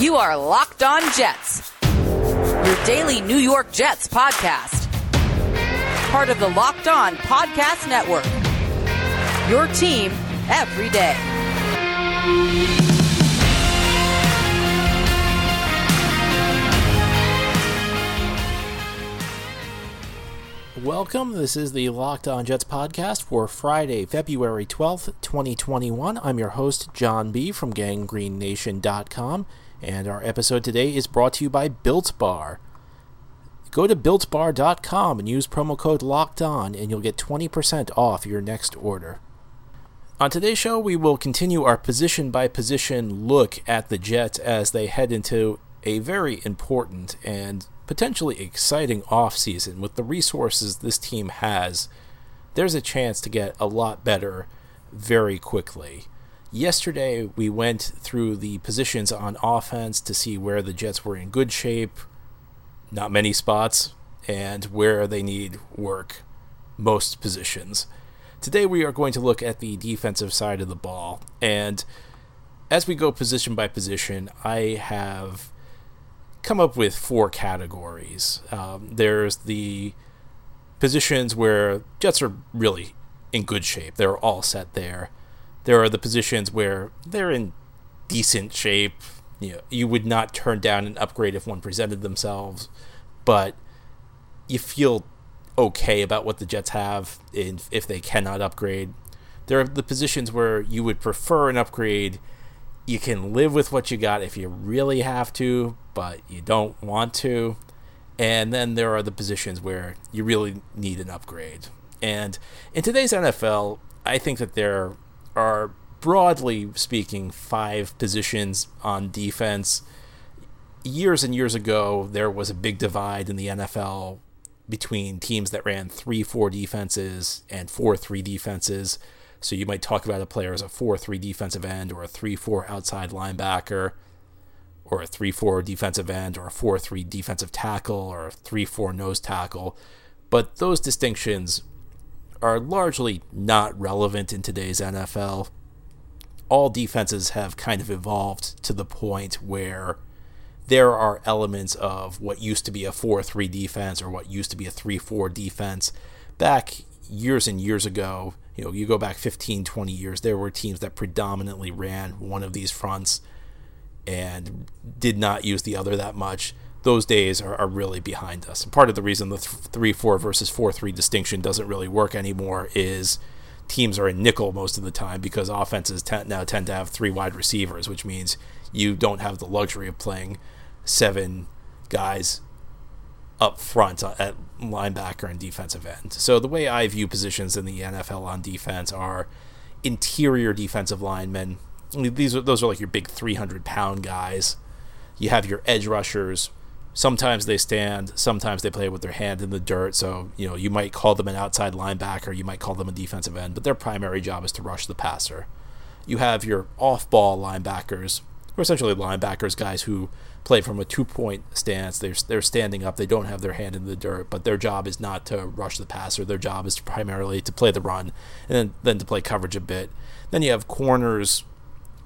You are Locked On Jets, your daily New York Jets podcast. Part of the Locked On Podcast Network. Your team every day. Welcome. This is the Locked On Jets podcast for Friday, February 12th, 2021. I'm your host, John B. from GanggreenNation.com, and our episode today is brought to you by Built Bar. Go to BuiltBar.com and use promo code Locked On, and you'll get 20% off your next order. On today's show, we will continue our position by position look at the Jets as they head into a very important and potentially exciting offseason with the resources this team has, there's a chance to get a lot better very quickly. Yesterday, we went through the positions on offense to see where the Jets were in good shape, not many spots, and where they need work, most positions. Today, we are going to look at the defensive side of the ball. And as we go position by position, I have come up with four categories. Um, there's the positions where Jets are really in good shape, they're all set there. There are the positions where they're in decent shape. You know, you would not turn down an upgrade if one presented themselves, but you feel okay about what the Jets have in, if they cannot upgrade. There are the positions where you would prefer an upgrade. You can live with what you got if you really have to, but you don't want to. And then there are the positions where you really need an upgrade. And in today's NFL, I think that there are, broadly speaking, five positions on defense. Years and years ago, there was a big divide in the NFL between teams that ran 3 4 defenses and 4 3 defenses. So you might talk about a player as a 4 3 defensive end or a 3 4 outside linebacker or a 3 4 defensive end or a 4 3 defensive tackle or a 3 4 nose tackle. But those distinctions are largely not relevant in today's NFL. All defenses have kind of evolved to the point where there are elements of what used to be a 4 3 defense or what used to be a 3 4 defense. Back years and years ago, you know, you go back 15, 20 years, there were teams that predominantly ran one of these fronts and did not use the other that much. Those days are, are really behind us. And part of the reason the 3 4 versus 4 3 distinction doesn't really work anymore is teams are in nickel most of the time because offenses tend, now tend to have three wide receivers, which means you don't have the luxury of playing seven guys up front uh, at linebacker and defensive end. So the way I view positions in the NFL on defense are interior defensive linemen these are those are like your big 300 pound guys. You have your edge rushers. Sometimes they stand, sometimes they play with their hand in the dirt. So, you know, you might call them an outside linebacker, you might call them a defensive end, but their primary job is to rush the passer. You have your off ball linebackers, who are essentially linebackers, guys who play from a two point stance. They're, they're standing up, they don't have their hand in the dirt, but their job is not to rush the passer. Their job is primarily to play the run and then, then to play coverage a bit. Then you have corners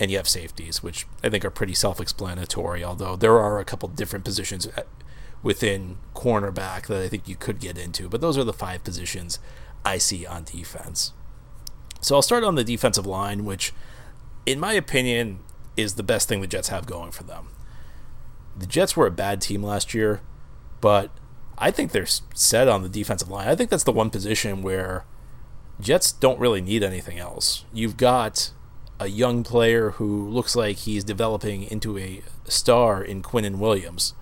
and you have safeties, which I think are pretty self-explanatory. Although there are a couple different positions within cornerback that I think you could get into, but those are the five positions I see on defense. So I'll start on the defensive line, which, in my opinion, is the best thing the Jets have going for them. The Jets were a bad team last year, but I think they're set on the defensive line. I think that's the one position where Jets don't really need anything else. You've got a young player who looks like he's developing into a star in Quinnen Williams.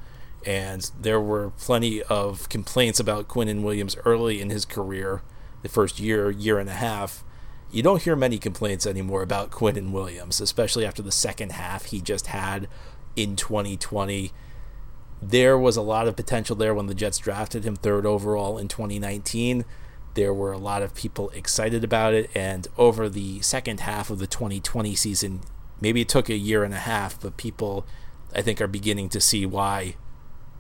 And there were plenty of complaints about Quinnen Williams early in his career, the first year, year and a half. You don't hear many complaints anymore about Quinnen Williams, especially after the second half he just had in 2020. There was a lot of potential there when the Jets drafted him third overall in 2019 there were a lot of people excited about it, and over the second half of the 2020 season, maybe it took a year and a half, but people, I think, are beginning to see why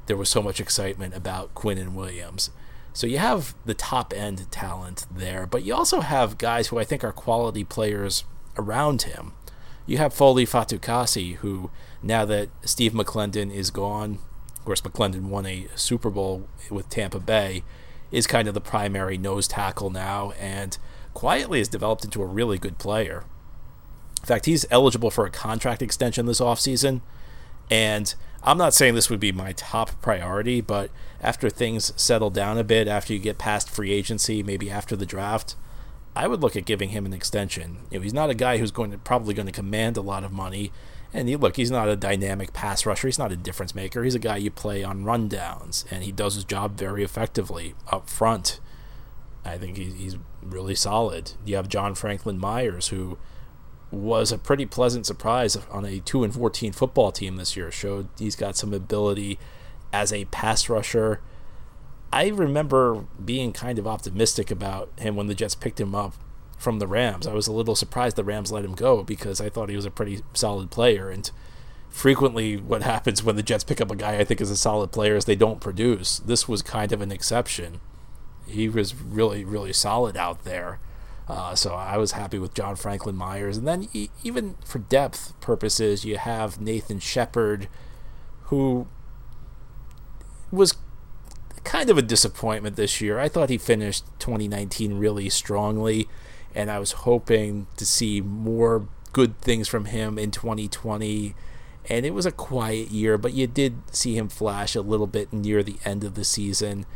there was so much excitement about Quinnen Williams. So you have the top end talent there, but you also have guys who I think are quality players around him. you have Foley Fatukasi, who now that Steve McLendon is gone, of course McLendon won a Super Bowl with Tampa Bay, is kind of the primary nose tackle now, and quietly has developed into a really good player. In fact, he's eligible for a contract extension this offseason. And I'm not saying this would be my top priority, but after things settle down a bit, after you get past free agency, maybe after the draft, I would look at giving him an extension. You know, he's not a guy who's going to probably going to command a lot of money. And he, look, he's not a dynamic pass rusher. He's not a difference maker. He's a guy you play on rundowns, and he does his job very effectively up front. I think he's really solid. You have John Franklin Myers, who was a pretty pleasant surprise on a 2 and 14 football team this year. Showed he's got some ability as a pass rusher. I remember being kind of optimistic about him when the Jets picked him up from the Rams. I was a little surprised the Rams let him go because I thought he was a pretty solid player. And frequently, what happens when the Jets pick up a guy I think is a solid player is they don't produce. This was kind of an exception. He was really, really solid out there. Uh, so I was happy with John Franklin Myers. And then e- even for depth purposes, you have Nathan Shepherd, who was kind of a disappointment this year. I thought he finished 2019 really strongly, and I was hoping to see more good things from him in 2020. And it was a quiet year, but you did see him flash a little bit near the end of the season.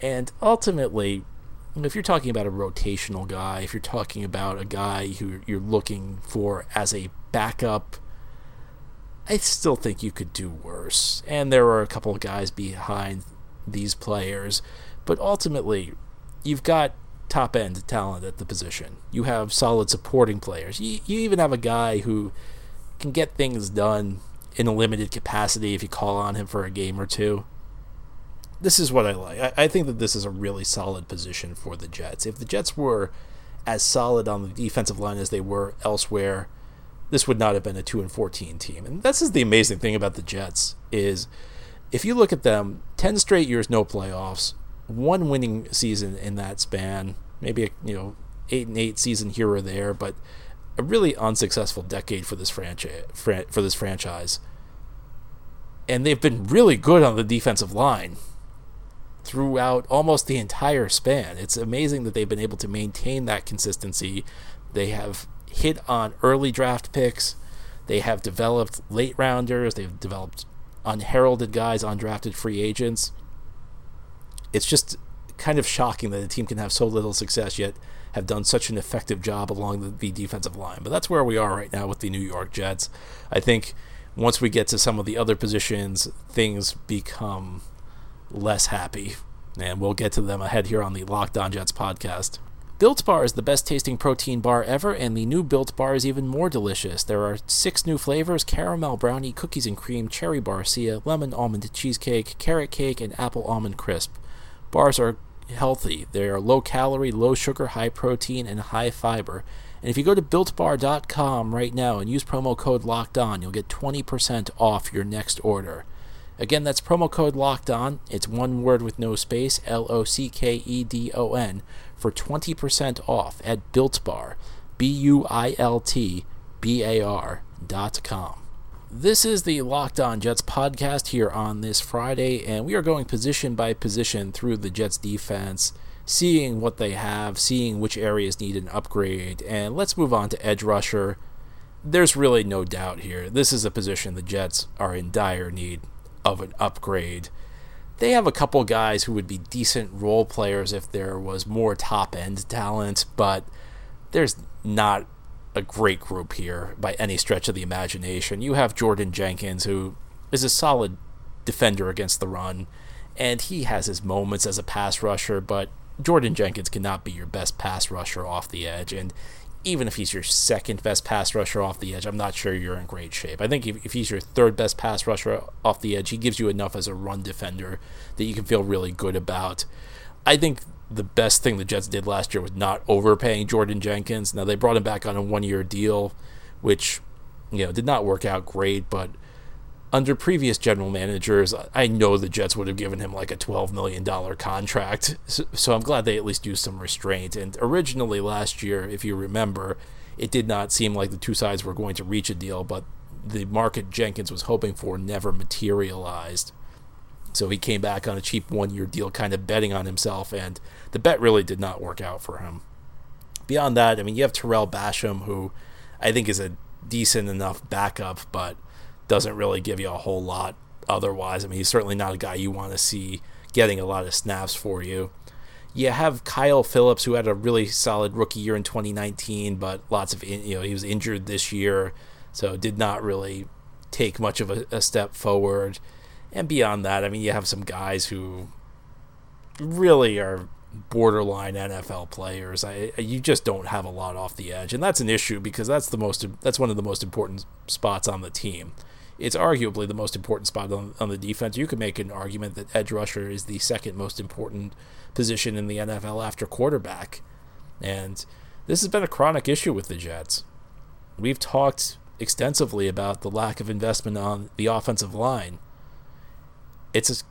And ultimately, if you're talking about a rotational guy, if you're talking about a guy who you're looking for as a backup, I still think you could do worse. And there are a couple of guys behind these players, but ultimately, you've got top end talent at the position. You have solid supporting players. You, you even have a guy who can get things done in a limited capacity if you call on him for a game or two this is what I like. I, I think that this is a really solid position for the Jets. If the Jets were as solid on the defensive line as they were elsewhere, this would not have been a 2 and 14 team. And this is the amazing thing about the Jets is if you look at them, 10 straight years no playoffs, one winning season in that span, maybe a, you know, 8 and 8 season here or there, but a really unsuccessful decade for this franchise for this franchise. And they've been really good on the defensive line throughout almost the entire span. It's amazing that they've been able to maintain that consistency. They have hit on early draft picks. They have developed late rounders. They've developed unheralded guys, undrafted free agents. It's just kind of shocking that a team can have so little success yet have done such an effective job along the, the defensive line. But that's where we are right now with the New York Jets. I think once we get to some of the other positions, things become less happy. And we'll get to them ahead here on the Locked On Jets podcast. Built Bar is the best tasting protein bar ever, and the new Built Bar is even more delicious. There are six new flavors caramel brownie, cookies and cream, cherry barcia, lemon almond cheesecake, carrot cake, and apple almond crisp. Bars are healthy. They are low calorie, low sugar, high protein, and high fiber. And if you go to builtbar.com right now and use promo code locked on, you'll get 20% off your next order. Again, that's promo code locked on. It's one word with no space, L O C K E D O N, for 20% off at Built Bar, B U I L T B A R dot com. This is the Locked On Jets podcast here on this Friday, and we are going position by position through the Jets defense, seeing what they have, seeing which areas need an upgrade, and let's move on to edge rusher. There's really no doubt here. This is a position the Jets are in dire need of an upgrade. They have a couple guys who would be decent role players if there was more top end talent, but there's not a great group here by any stretch of the imagination. You have Jordan Jenkins, who is a solid defender against the run, and he has his moments as a pass rusher, but Jordan Jenkins cannot be your best pass rusher off the edge, and even if he's your second best pass rusher off the edge, I'm not sure you're in great shape. I think if, if he's your third best pass rusher off the edge, he gives you enough as a run defender that you can feel really good about. I think the best thing the Jets did last year was not overpaying Jordan Jenkins. Now they brought him back on a one-year deal, which you know did not work out great, but under previous general managers, I know the Jets would have given him like a $12 million contract. So, so, I'm glad they at least used some restraint. And originally last year, if you remember, it did not seem like the two sides were going to reach a deal, but the market Jenkins was hoping for never materialized. So he came back on a cheap one year deal, kind of betting on himself, and the bet really did not work out for him. Beyond that, I mean, you have Tarell Basham, who I think is a decent enough backup, but doesn't really give you a whole lot otherwise. I mean, he's certainly not a guy you want to see getting a lot of snaps for you. You have Kyle Phillips, who had a really solid rookie year in 2019, but lots of you know he was injured this year, so did not really take much of a, a step forward. And beyond that, I mean, you have some guys who really are borderline NFL players. I you just don't have a lot off the edge, and that's an issue because that's the most that's one of the most important spots on the team. It's arguably the most important spot on, on the defense. You could make an argument that edge rusher is the second most important position in the NFL after quarterback, and this has been a chronic issue with the Jets. We've talked extensively about the lack of investment on the offensive line it's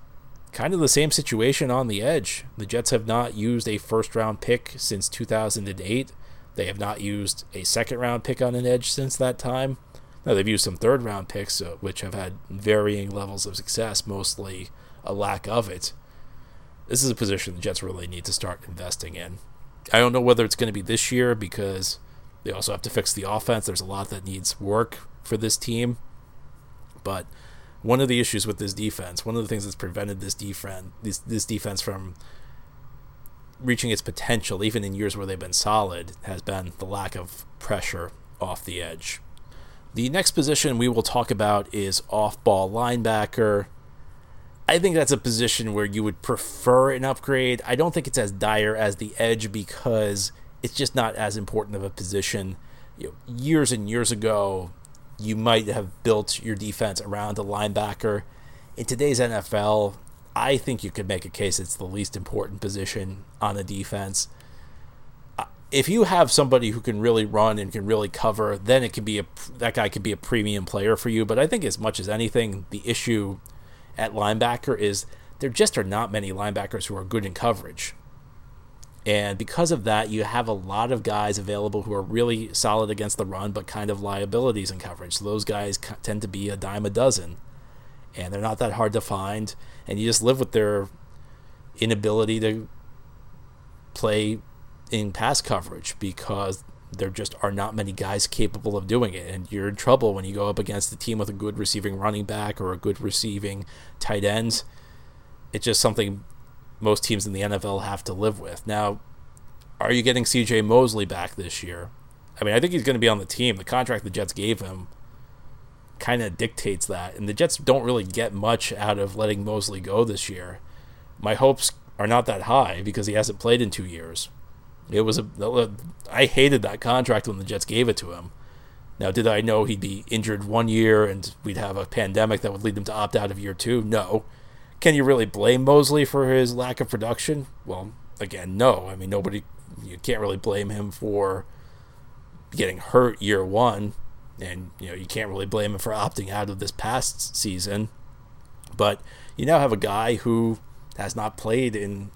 kind of the same situation on the edge. The Jets have not used a first round pick since 2008. They have not used a second round pick on an edge since that time. Now, they've used some third round picks, uh, which have had varying levels of success, mostly a lack of it. This is a position the Jets really need to start investing in. I don't know whether it's going to be this year because they also have to fix the offense. There's a lot that needs work for this team. But one of the issues with this defense, one of the things that's prevented this defense this this defense from reaching its potential, even in years where they've been solid, has been the lack of pressure off the edge. The next position we will talk about is off ball linebacker. I think that's a position where you would prefer an upgrade. I don't think it's as dire as the edge because it's just not as important of a position. You know, years and years ago, you might have built your defense around a linebacker. In today's NFL, I think you could make a case it's the least important position on a defense. Uh, if you have somebody who can really run and can really cover, then it can be a that guy could be a premium player for you. But I think as much as anything, the issue at linebacker is there just are not many linebackers who are good in coverage. And because of that, you have a lot of guys available who are really solid against the run, but kind of liabilities in coverage. So those guys tend to be a dime a dozen. And they're not that hard to find. And you just live with their inability to play in pass coverage because there just are not many guys capable of doing it. And you're in trouble when you go up against a team with a good receiving running back or a good receiving tight ends. It's just something most teams in the NFL have to live with. Now, are you getting CJ Mosley back this year? I mean, I think he's going to be on the team. The contract the Jets gave him kind of dictates that. And the Jets don't really get much out of letting Mosley go this year. My hopes are not that high because he hasn't played in two years. It was a I hated that contract when the Jets gave it to him. Now, did I know he'd be injured one year and we'd have a pandemic that would lead him to opt out of year two? No. Can you really blame Mosley for his lack of production? Well, again, no. I mean, nobody, you can't really blame him for getting hurt year one, and you know you can't really blame him for opting out of this past season. But you now have a guy who has not played in,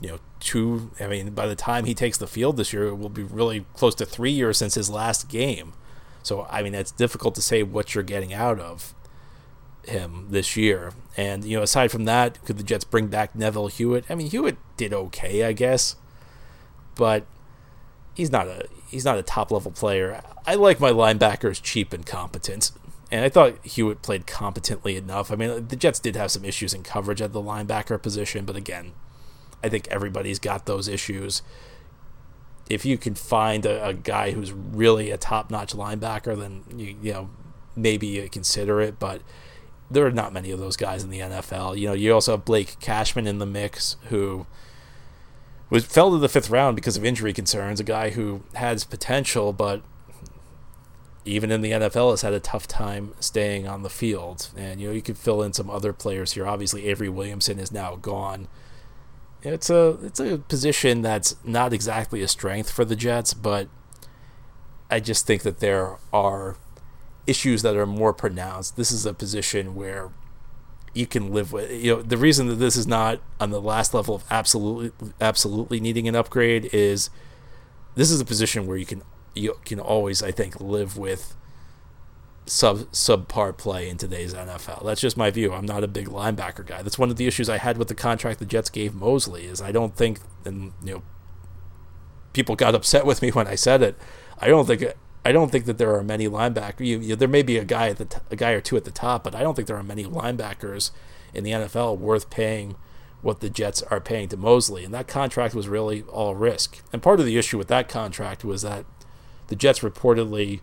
you know, two. I mean, by the time he takes the field this year, it will be really close to three years since his last game. So I mean, it's difficult to say what you're getting out of him this year. And you know, aside from that, could the Jets bring back Neville Hewitt? I mean, Hewitt did okay, I guess, but he's not a he's not a top level player. I like my linebackers cheap and competent. And I thought Hewitt played competently enough. I mean, the Jets did have some issues in coverage at the linebacker position, but again, I think everybody's got those issues. If you can find a, a guy who's really a top notch linebacker, then you, you know maybe you consider it. But there are not many of those guys in the NFL. You know, you also have Blake Cashman in the mix, who was fell to the fifth round because of injury concerns. A guy who has potential, but even in the NFL has had a tough time staying on the field. And you know, you could fill in some other players here. Obviously, Avery Williamson is now gone. It's a it's a position that's not exactly a strength for the Jets, but I just think that there are issues that are more pronounced. This is a position where you can live with. You know, the reason that this is not on the last level of absolutely absolutely needing an upgrade is this is a position where you can you can always, I think, live with sub subpar play in today's NFL. That's just my view. I'm not a big linebacker guy. That's one of the issues I had with the contract the Jets gave Mosley. Is I don't think, and you know, people got upset with me when I said it. I don't think I don't think that there are many linebackers. You, you, there may be a guy at the t- a guy or two at the top, but I don't think there are many linebackers in the NFL worth paying what the Jets are paying to Mosley. And that contract was really all risk. And part of the issue with that contract was that the Jets reportedly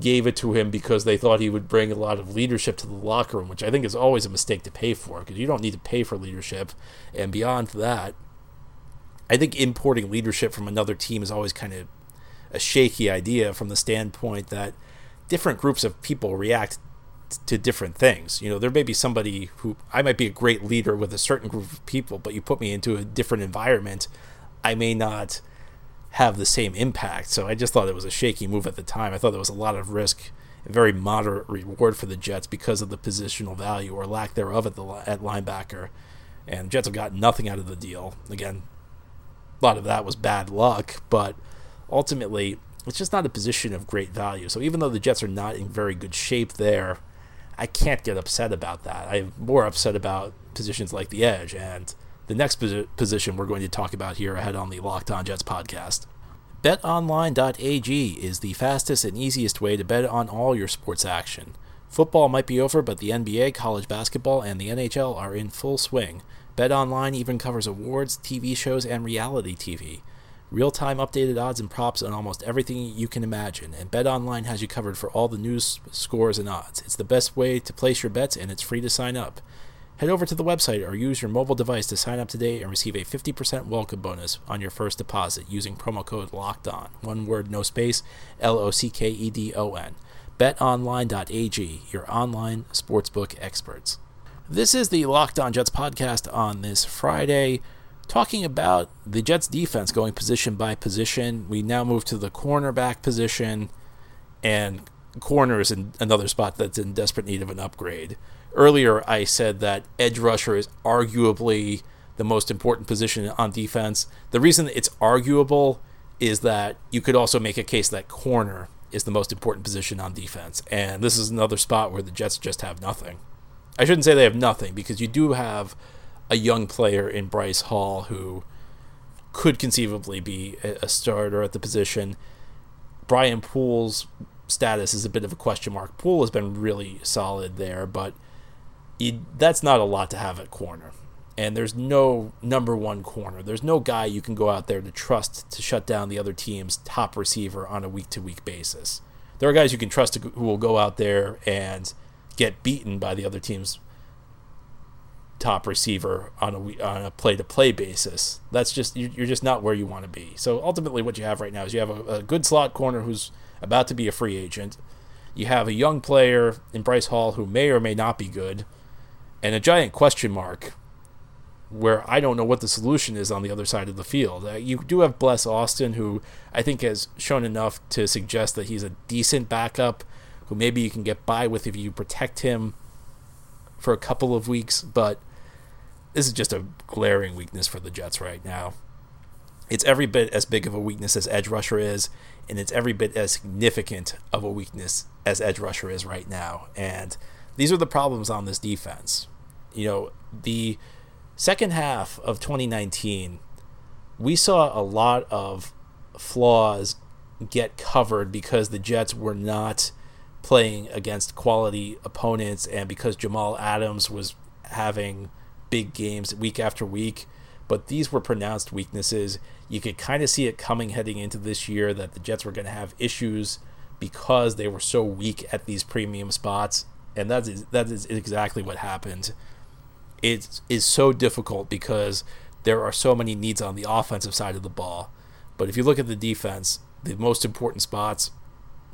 gave it to him because they thought he would bring a lot of leadership to the locker room, which I think is always a mistake to pay for because you don't need to pay for leadership. And beyond that, I think importing leadership from another team is always kind of a shaky idea from the standpoint that different groups of people react to different things. You know, there may be somebody who I might be a great leader with a certain group of people, but you put me into a different environment, I may not have the same impact. So I just thought it was a shaky move at the time. I thought there was a lot of risk and very moderate reward for the Jets because of the positional value or lack thereof at the at linebacker. And Jets have gotten nothing out of the deal. Again, a lot of that was bad luck, but ultimately, it's just not a position of great value. So even though the Jets are not in very good shape there, I can't get upset about that. I'm more upset about positions like the edge and the next position we're going to talk about here ahead on the Locked On Jets podcast. BetOnline.ag is the fastest and easiest way to bet on all your sports action. Football might be over, but the NBA, college basketball, and the NHL are in full swing. BetOnline even covers awards, TV shows, and reality TV. Real time updated odds and props on almost everything you can imagine, and BetOnline has you covered for all the news, scores, and odds. It's the best way to place your bets, and it's free to sign up. Head over to the website or use your mobile device to sign up today and receive a 50% welcome bonus on your first deposit using promo code LOCKED ON. One word, no space, L O C K E D O N. BetOnline.ag, your online sportsbook experts. This is the Locked On Jets podcast on this Friday talking about the Jets defense going position by position. We now move to the cornerback position, and corner is in another spot that's in desperate need of an upgrade. Earlier, I said that edge rusher is arguably the most important position on defense. The reason it's arguable is that you could also make a case that corner is the most important position on defense. And this is another spot where the Jets just have nothing. I shouldn't say they have nothing because you do have a young player in Bryce Hall who could conceivably be a starter at the position. Brian Poole's status is a bit of a question mark. Poole has been really solid there, but you, that's not a lot to have at corner. And there's no number one corner. There's no guy you can go out there to trust to shut down the other team's top receiver on a week to week basis. There are guys you can trust who will go out there and get beaten by the other team's top receiver on a on a play to play basis. That's just you're just not where you want to be. So ultimately, what you have right now is you have a, a, good slot corner who's about to be a free agent. You have a young player in Bryce Hall who may or may not be good, and a giant question mark where I don't know what the solution is on the other side of the field. Uh, you do have Bless Austin, who I think has shown enough to suggest that he's a decent backup, who maybe you can get by with if you protect him for a couple of weeks, but this is just a glaring weakness for the Jets right now. It's every bit as big of a weakness as edge rusher is, and it's every bit as significant of a weakness as edge rusher is right now. And these are the problems on this defense. You know, the second half of 2019, we saw a lot of flaws get covered because the Jets were not playing against quality opponents and because Jamal Adams was having big games week after week, but these were pronounced weaknesses. You could kind of see it coming heading into this year that the Jets were going to have issues because they were so weak at these premium spots, and that is that is exactly what happened. It is so difficult because there are so many needs on the offensive side of the ball, but if you look at the defense, the most important spots,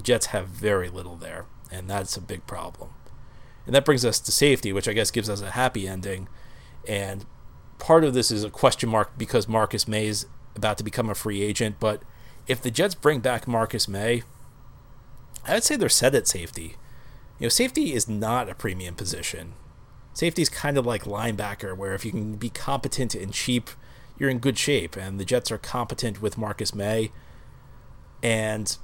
Jets have very little there, and that's a big problem. And that brings us to safety, which I guess gives us a happy ending and part of this is a question mark because Marcus Maye is about to become a free agent. But if the Jets bring back Marcus Maye, I would say they're set at safety. You know, safety is not a premium position. Safety is kind of like linebacker, where if you can be competent and cheap, you're in good shape. And the Jets are competent with Marcus Maye. And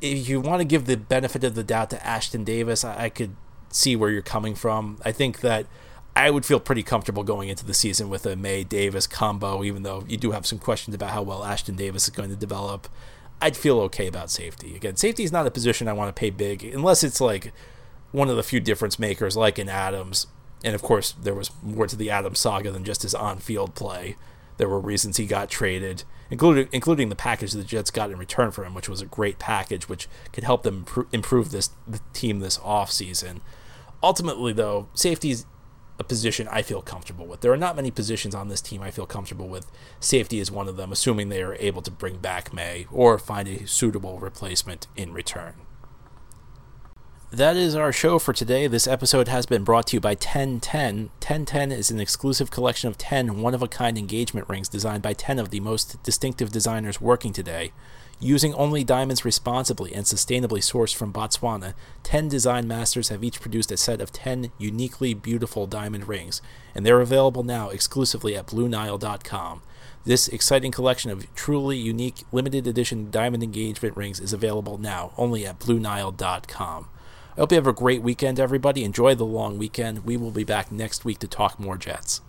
if you want to give the benefit of the doubt to Ashtyn Davis, I, I could see where you're coming from. I think that I would feel pretty comfortable going into the season with a Maye Davis combo, even though you do have some questions about how well Ashtyn Davis is going to develop. I'd feel okay about safety. Again, safety is not a position I want to pay big unless it's like one of the few difference makers, like in Adams. And of course, there was more to the Adams saga than just his on field play. There were reasons he got traded, including including the package the Jets got in return for him, which was a great package, which could help them improve this the team this offseason. Ultimately, though, safety is a position I feel comfortable with. There are not many positions on this team I feel comfortable with. Safety is one of them, assuming they are able to bring back Maye or find a suitable replacement in return. That is our show for today. This episode has been brought to you by 1010. 1010 is an exclusive collection of 10 one of a kind engagement rings designed by 10 of the most distinctive designers working today. Using only diamonds responsibly and sustainably sourced from Botswana, 10 design masters have each produced a set of 10 uniquely beautiful diamond rings, and they're available now exclusively at BlueNile.com. This exciting collection of truly unique limited edition diamond engagement rings is available now only at BlueNile.com. I hope you have a great weekend, everybody. Enjoy the long weekend. We will be back next week to talk more Jets.